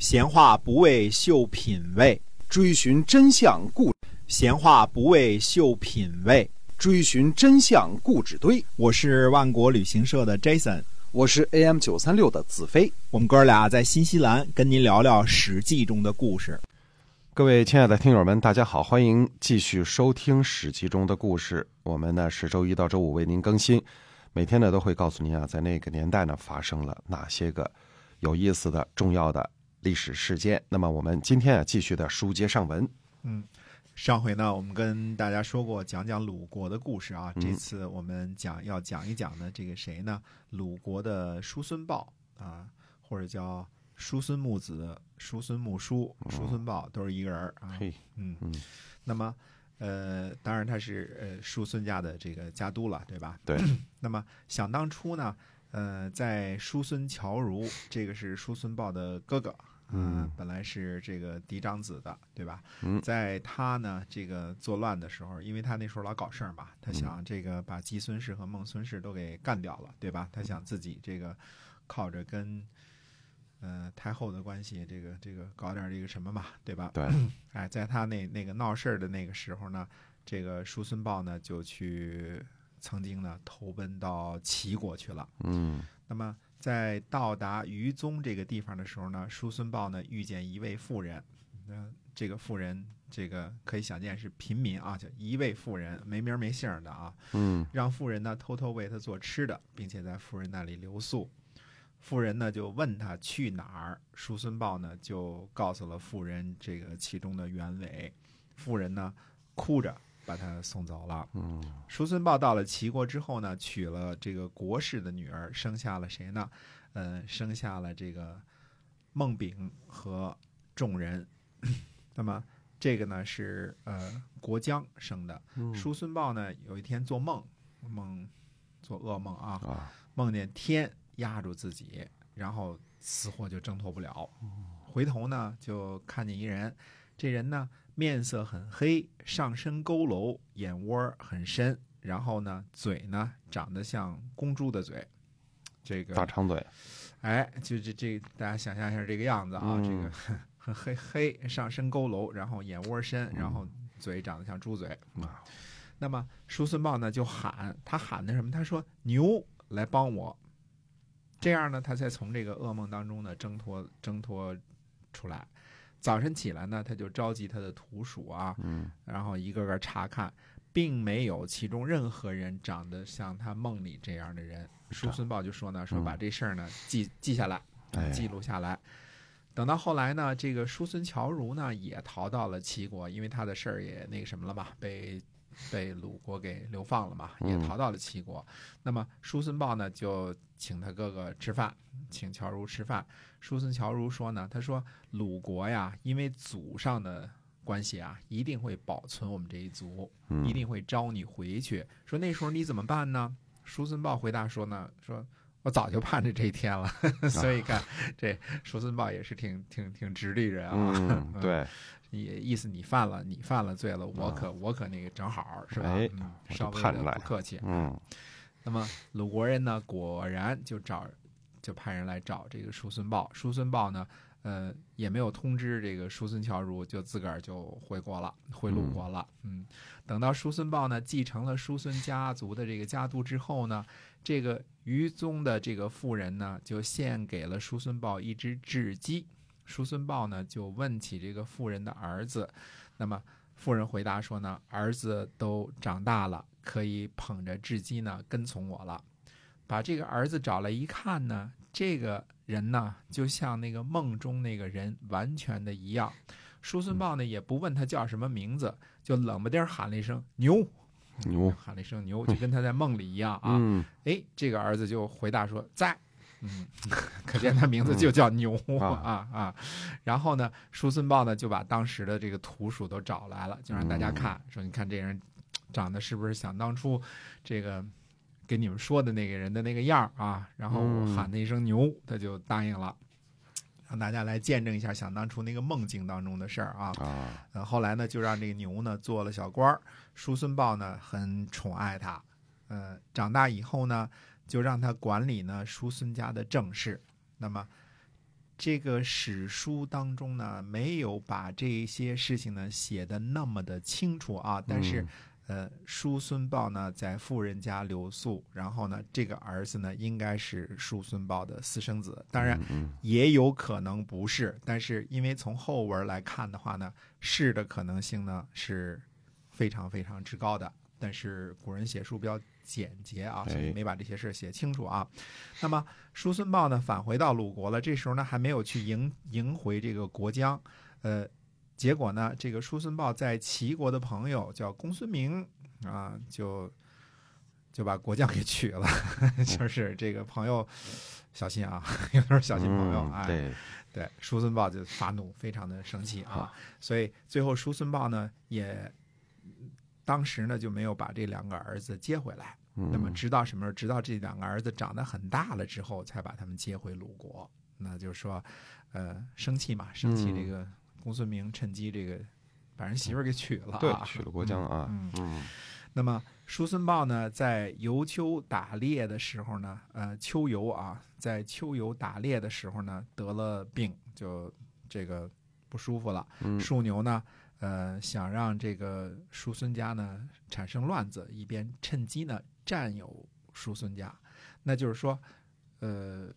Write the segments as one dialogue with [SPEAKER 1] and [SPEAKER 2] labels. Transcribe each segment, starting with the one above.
[SPEAKER 1] 闲话不为秀品味，
[SPEAKER 2] 追寻真相故
[SPEAKER 1] 闲话不为秀品味。
[SPEAKER 2] 追寻真相故纸堆。
[SPEAKER 1] 我是万国旅行社的 Jason，
[SPEAKER 2] 我是 AM 九三六的子飞。
[SPEAKER 1] 我们哥俩在新西兰跟您聊聊《史记》中的故事。
[SPEAKER 3] 各位亲爱的听友们，大家好，欢迎继续收听《史记》中的故事。我们呢是周一到周五为您更新，每天呢都会告诉您啊，在那个年代呢发生了哪些个有意思的、重要的历史事件。那么我们今天啊继续的书接上文。
[SPEAKER 1] 嗯，上回呢我们跟大家说过讲讲鲁国的故事啊，这次我们讲要讲一讲呢这个谁呢？鲁国的叔孙豹啊，或者叫叔孙木子、叔孙木叔、叔孙豹，都是一个人儿啊。
[SPEAKER 3] 嘿，
[SPEAKER 1] 嗯
[SPEAKER 3] 嗯，
[SPEAKER 1] 那么，呃，当然他是呃叔孙家的这个家督了，对吧？
[SPEAKER 3] 对。
[SPEAKER 1] 那么想当初呢，呃，在叔孙侨如，这个是叔孙豹的哥哥，
[SPEAKER 3] 嗯
[SPEAKER 1] 本来是这个嫡长子的，对吧？
[SPEAKER 3] 嗯
[SPEAKER 1] 在他呢这个作乱的时候，因为他那时候老搞事儿嘛，他
[SPEAKER 3] 嗯
[SPEAKER 1] 想这个把姬孙氏和孟孙氏都给干掉了，对吧？他想自己这个靠着跟呃太后的关系，这个这个搞点这个什么嘛，对吧？
[SPEAKER 3] 对，
[SPEAKER 1] 哎，在他那那个闹事儿的那个时候呢，这个叔孙豹呢就去曾经呢投奔到齐国去了。
[SPEAKER 3] 嗯
[SPEAKER 1] 那么在到达于宗这个地方的时候呢，叔孙豹呢遇见一位妇人，那、这个妇人这个可以想见是平民啊，叫一位妇人，没名儿没姓儿的啊，
[SPEAKER 3] 嗯
[SPEAKER 1] 让妇人呢偷偷为他做吃的，并且在妇人那里留宿。妇人呢就问他去哪儿，叔孙豹呢就告诉了妇人这个其中的原委。妇人呢哭着把他送走了。
[SPEAKER 3] 嗯
[SPEAKER 1] 叔孙豹到了齐国之后呢，娶了这个国氏的女儿，生下了谁呢？呃，生下了这个孟炳和众人。那么这个呢是呃国姜生的。
[SPEAKER 3] 嗯
[SPEAKER 1] 叔孙豹呢有一天做梦，梦做噩梦啊，
[SPEAKER 3] 啊，
[SPEAKER 1] 梦见天压住自己，然后死活就挣脱不了。回头呢就看见一人，这人呢面色很黑，上身佝偻，眼窝很深，然后呢嘴呢长得像公猪的嘴。这个
[SPEAKER 3] 大长嘴，
[SPEAKER 1] 哎，就这这，大家想象一下这个样子啊，
[SPEAKER 3] 嗯
[SPEAKER 1] 这个 很黑黑，上身佝偻，然后眼窝深，然后嘴长得像猪嘴。
[SPEAKER 3] 啊
[SPEAKER 1] 那么叔孙豹呢就喊，他喊的什么？他说牛来帮我，这样呢，他才从这个噩梦当中呢挣脱挣脱出来。早晨起来呢，他就召集他的徒属啊，
[SPEAKER 3] 嗯
[SPEAKER 1] 然后一个个查看，并没有其中任何人长得像他梦里这样的人。叔孙豹就说呢，说
[SPEAKER 3] 嗯
[SPEAKER 1] 把这事儿呢记记下来，
[SPEAKER 3] 哎
[SPEAKER 1] 记录下来。等到后来呢，这个叔孙侨如呢也逃到了齐国，因为他的事儿也那个什么了嘛，被被鲁国给流放了嘛，也
[SPEAKER 3] 嗯
[SPEAKER 1] 逃到了齐国。那么叔孙豹呢就请他哥哥吃饭，请乔如吃饭。叔孙乔如说呢，他说鲁国呀，因为祖上的关系啊，一定会保存我们这一族，
[SPEAKER 3] 嗯
[SPEAKER 1] 一定会招你回去。说那时候你怎么办呢？叔孙豹回答说呢，说我早就盼着这一天了。所以看这叔孙豹也是挺挺挺直立人啊。
[SPEAKER 3] 嗯，对，
[SPEAKER 1] 你意思你犯了，你犯了罪了，我可、我可那个正好是吧？
[SPEAKER 3] 哎
[SPEAKER 1] 嗯，稍微的不客气。
[SPEAKER 3] 嗯
[SPEAKER 1] 那么鲁国人呢，果然就找就派人来找这个叔孙豹。叔孙豹呢，呃，也没有通知这个叔孙侨如，就自个儿就回国了，回鲁国了。嗯，等到叔孙豹呢继承了叔孙家族的这个家督之后呢，这个于宗的这个妇人呢，就献给了叔孙豹一只雉鸡。叔孙豹呢就问起这个妇人的儿子，那么妇人回答说呢，儿子都长大了，可以捧着雉鸡呢跟从我了。把这个儿子找来一看呢，这个人呢就像那个梦中那个人完全的一样。叔孙豹呢也不问他叫什么名字，就冷不丁喊了一声“牛”，
[SPEAKER 3] 牛，
[SPEAKER 1] 喊了一声“牛”，就跟他在梦里一样啊。
[SPEAKER 3] 嗯
[SPEAKER 1] 哎，这个儿子就回答说在。嗯，可见他名字就叫牛
[SPEAKER 3] 啊
[SPEAKER 1] 啊啊！然后呢，叔孙豹呢就把当时的这个土属都找来了，就让大家看，说你看这人长得是不是想当初这个给你们说的那个人的那个样儿啊？然后喊他一声牛，他就答应了，让大家来见证一下想当初那个梦境当中的事儿啊。
[SPEAKER 3] 啊，
[SPEAKER 1] 呃，后来呢，就让这个牛呢做了小官儿，叔孙豹呢很宠爱他，呃，长大以后呢，就让他管理呢叔孙家的政事。那么这个史书当中呢，没有把这些事情呢写的那么的清楚啊，但是。
[SPEAKER 3] 嗯
[SPEAKER 1] 呃，叔孙豹呢在富人家留宿，然后呢，这个儿子呢应该是叔孙豹的私生子，当然
[SPEAKER 3] 嗯
[SPEAKER 1] 也有可能不是，但是因为从后文来看的话呢，是的可能性呢是非常非常之高的。但是古人写书比较简洁啊，所以
[SPEAKER 3] 哎
[SPEAKER 1] 没把这些事儿写清楚啊。那么叔孙豹呢返回到鲁国了，这时候呢还没有去迎迎回这个国疆，呃，结果呢，这个叔孙豹在齐国的朋友叫公孙明啊，就就把国将给娶了，就是这个朋友小心啊，有点小心朋友哎，
[SPEAKER 3] 嗯对，
[SPEAKER 1] 对，叔孙豹就发怒，非常的生气啊，所以最后叔孙豹呢也当时呢就没有把这两个儿子接回来。那么
[SPEAKER 3] 嗯
[SPEAKER 1] 直到什么时候？直到这两个儿子长得很大了之后，才把他们接回鲁国。那就是说，呃，生气嘛，生气
[SPEAKER 3] 嗯
[SPEAKER 1] 这个公孙明趁机这个把人媳妇儿给娶了、啊，
[SPEAKER 3] 对，娶了国疆啊，
[SPEAKER 1] 嗯
[SPEAKER 3] 嗯
[SPEAKER 1] 那么叔孙豹呢，在游丘打猎的时候呢，呃，秋游啊，在秋游打猎的时候呢，得了病，就这个不舒服了。
[SPEAKER 3] 嗯
[SPEAKER 1] 庶牛呢，呃，想让这个叔孙家呢产生乱子，以便趁机呢占有叔孙家。那就是说，呃，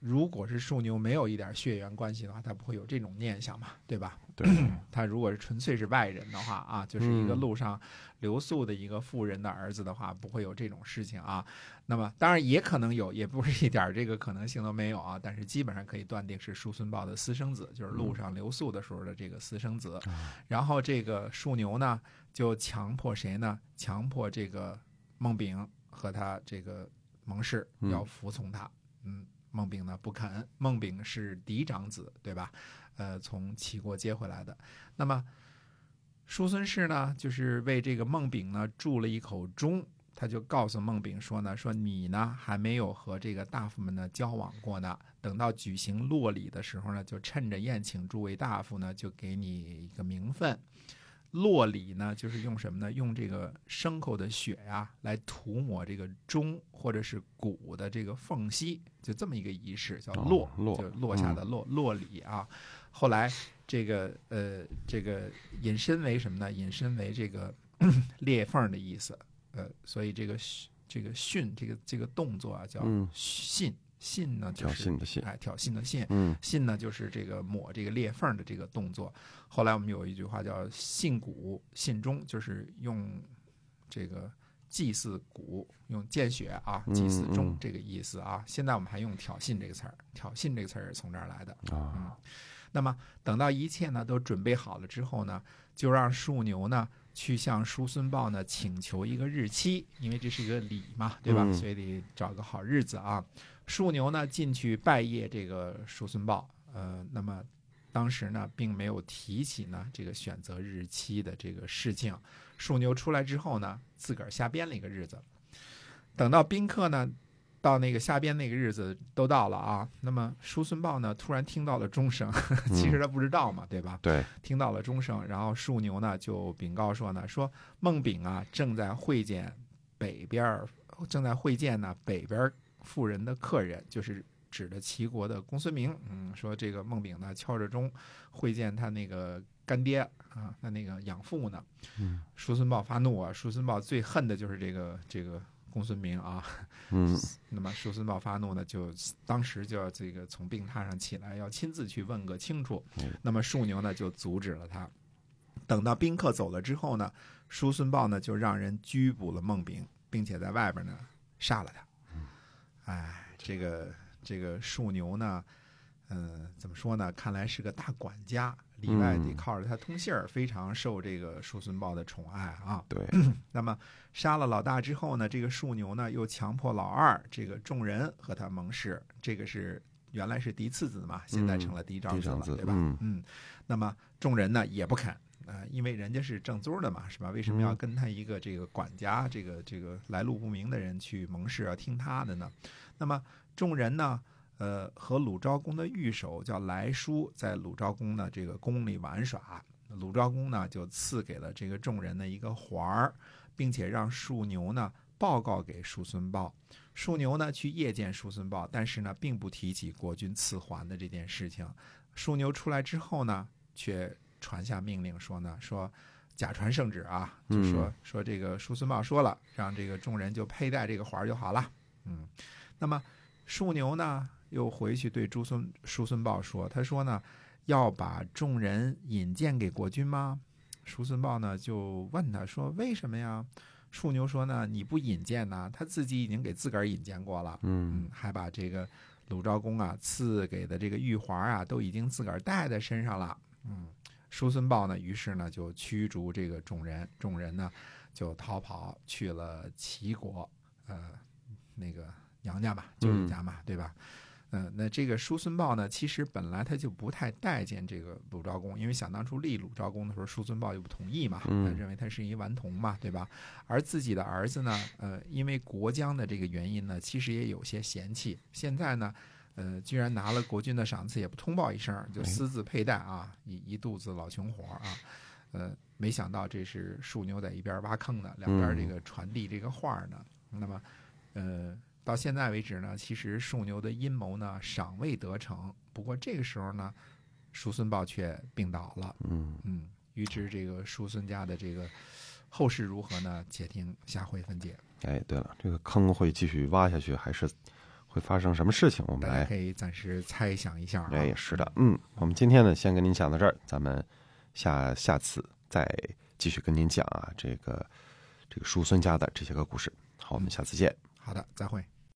[SPEAKER 1] 如果是树牛没有一点血缘关系的话，他不会有这种念想嘛，对吧？
[SPEAKER 3] 对，
[SPEAKER 1] 他如果是纯粹是外人的话啊，就是一个
[SPEAKER 3] 嗯
[SPEAKER 1] 路上留宿的一个富人的儿子的话，不会有这种事情啊。那么当然也可能有，也不是一点这个可能性都没有啊。但是基本上可以断定是叔孙豹的私生子，就是路上留宿的时候的这个私生子。然后这个树牛呢，就强迫谁呢？强迫这个孟炳和他这个盟氏
[SPEAKER 3] 嗯
[SPEAKER 1] 要服从他。嗯，孟丙呢不肯。孟丙是嫡长子，对吧？呃，从齐国接回来的。那么叔孙氏呢，就是为这个孟丙呢铸了一口钟，他就告诉孟丙说呢，说你呢还没有和这个大夫们呢交往过呢，等到举行落礼的时候呢，就趁着宴请诸位大夫呢，就给你一个名分。落里呢，就是用什么呢？用这个牲口的血呀、来涂抹这个钟或者是鼓的这个缝隙，就这么一个仪式，叫
[SPEAKER 3] 哦
[SPEAKER 1] 落，
[SPEAKER 3] 落
[SPEAKER 1] 就落下的落、落里啊。后来这个呃，这个引申为什么呢？引申为这个 裂缝的意思。呃，所以这个这个训这个这个动作啊，叫
[SPEAKER 3] 嗯
[SPEAKER 1] 信。呢，就
[SPEAKER 3] 挑
[SPEAKER 1] 是
[SPEAKER 3] 衅的衅，
[SPEAKER 1] 哎，挑衅的衅。
[SPEAKER 3] 嗯
[SPEAKER 1] 信呢，就是这个抹这个裂缝的这个动作。后来我们有一句话叫“信鼓信钟”，就是用这个祭祀鼓，用见血啊，祭祀
[SPEAKER 3] 嗯嗯
[SPEAKER 1] 钟这个意思啊。现在我们还用挑衅这个词儿，挑衅这个词儿是从这儿来的。
[SPEAKER 3] 啊，
[SPEAKER 1] 那么等到一切呢都准备好了之后呢，就让庶牛呢去向叔孙豹呢请求一个日期，因为这是一个礼嘛，对吧？
[SPEAKER 3] 嗯
[SPEAKER 1] 所以得找个好日子啊。庶牛呢进去拜谒这个叔孙豹，呃，那么当时呢并没有提起呢这个选择日期的这个事情。庶牛出来之后呢，自个儿瞎编了一个日子。等到宾客呢到那个瞎编那个日子都到了啊，那么叔孙豹呢突然听到了钟声，其实他不知道嘛，对吧？
[SPEAKER 3] 对，
[SPEAKER 1] 听到了钟声，然后庶牛呢就禀告说呢，说孟炳啊正在会见北边儿，正在会见呢北边儿妇人的客人，就是指的齐国的公孙明。嗯，说这个孟炳呢敲着钟会见他那个干爹啊，他那个养父呢。
[SPEAKER 3] 嗯
[SPEAKER 1] 叔孙豹发怒啊，叔孙豹最恨的就是这个这个公孙明啊。
[SPEAKER 3] 嗯
[SPEAKER 1] 那么叔孙豹发怒呢，就当时就要这个从病榻上起来，要亲自去问个清楚
[SPEAKER 3] 嗯。
[SPEAKER 1] 那么庶牛呢就阻止了他。等到宾客走了之后呢，叔孙豹呢就让人拘捕了孟炳，并且在外边呢杀了他。哎，这个这个树牛呢，嗯、怎么说呢？看来是个大管家，里外得
[SPEAKER 3] 嗯
[SPEAKER 1] 靠着他通信儿，非常受这个叔孙豹的宠爱啊。
[SPEAKER 3] 对，
[SPEAKER 1] 那么杀了老大之后呢，这个树牛呢又强迫老二这个众人和他盟誓，这个是原来是嫡次子嘛，现在成了嫡长子了，对吧？
[SPEAKER 3] 嗯
[SPEAKER 1] 那么众人呢也不肯。呃，因为人家是正宗的嘛，是吧？为什么要
[SPEAKER 3] 嗯
[SPEAKER 1] 跟他一个这个管家，这个这个来路不明的人去盟誓，要听他的呢？那么众人呢，呃，和鲁昭公的御手叫来叔，在鲁昭公的这个宫里玩耍。鲁昭公呢，就赐给了这个众人的一个环儿，并且让庶牛呢报告给叔孙豹。叔牛呢去夜见叔孙豹，但是呢并不提起国君赐还的这件事情。叔牛出来之后呢，却传下命令说呢，说假传圣旨啊，就说、
[SPEAKER 3] 嗯
[SPEAKER 1] 说这个叔孙豹说了，让这个众人就佩戴这个环儿就好了。嗯，那么树牛呢又回去对朱孙叔孙豹说，他说呢要把众人引荐给国君吗？叔孙豹呢就问他说为什么呀？树牛说呢你不引荐呢，他自己已经给自个儿引荐过了。
[SPEAKER 3] 嗯
[SPEAKER 1] 嗯，还把这个鲁昭公啊赐给的这个玉环啊，都已经自个儿戴在身上了。嗯，叔孙豹呢，于是呢就驱逐这个众人，众人呢就逃跑去了齐国，呃，那个娘家嘛，舅舅家嘛，对吧？嗯、那这个叔孙豹呢，其实本来他就不太待见这个鲁昭公，因为想当初立鲁昭公的时候，叔孙豹就不同意嘛，
[SPEAKER 3] 嗯
[SPEAKER 1] 他认为他是一顽童嘛，对吧？而自己的儿子呢，呃，因为国疆的这个原因呢，其实也有些嫌弃。现在呢，呃，居然拿了国君的赏赐，也不通报一声，就私自佩戴啊，一一肚子老穷活啊。呃，没想到这是树牛在一边挖坑呢，两边这个传递这个话儿呢。那么，呃，到现在为止呢，其实树牛的阴谋呢尚未得逞。不过这个时候呢，叔孙豹却病倒了。
[SPEAKER 3] 嗯，
[SPEAKER 1] 嗯，预知这个叔孙家的这个后事如何呢？且听下回分解。
[SPEAKER 3] 哎，对了，这个坑会继续挖下去，还是会发生什么事情？我们来
[SPEAKER 1] 可以暂时猜想一下啊。
[SPEAKER 3] 哎，是的，嗯，我们今天呢，先跟您讲到这儿，咱们下下次再继续跟您讲啊，这个这个叔孙家的这些个故事。好，我们下次见。
[SPEAKER 1] 好的，再会。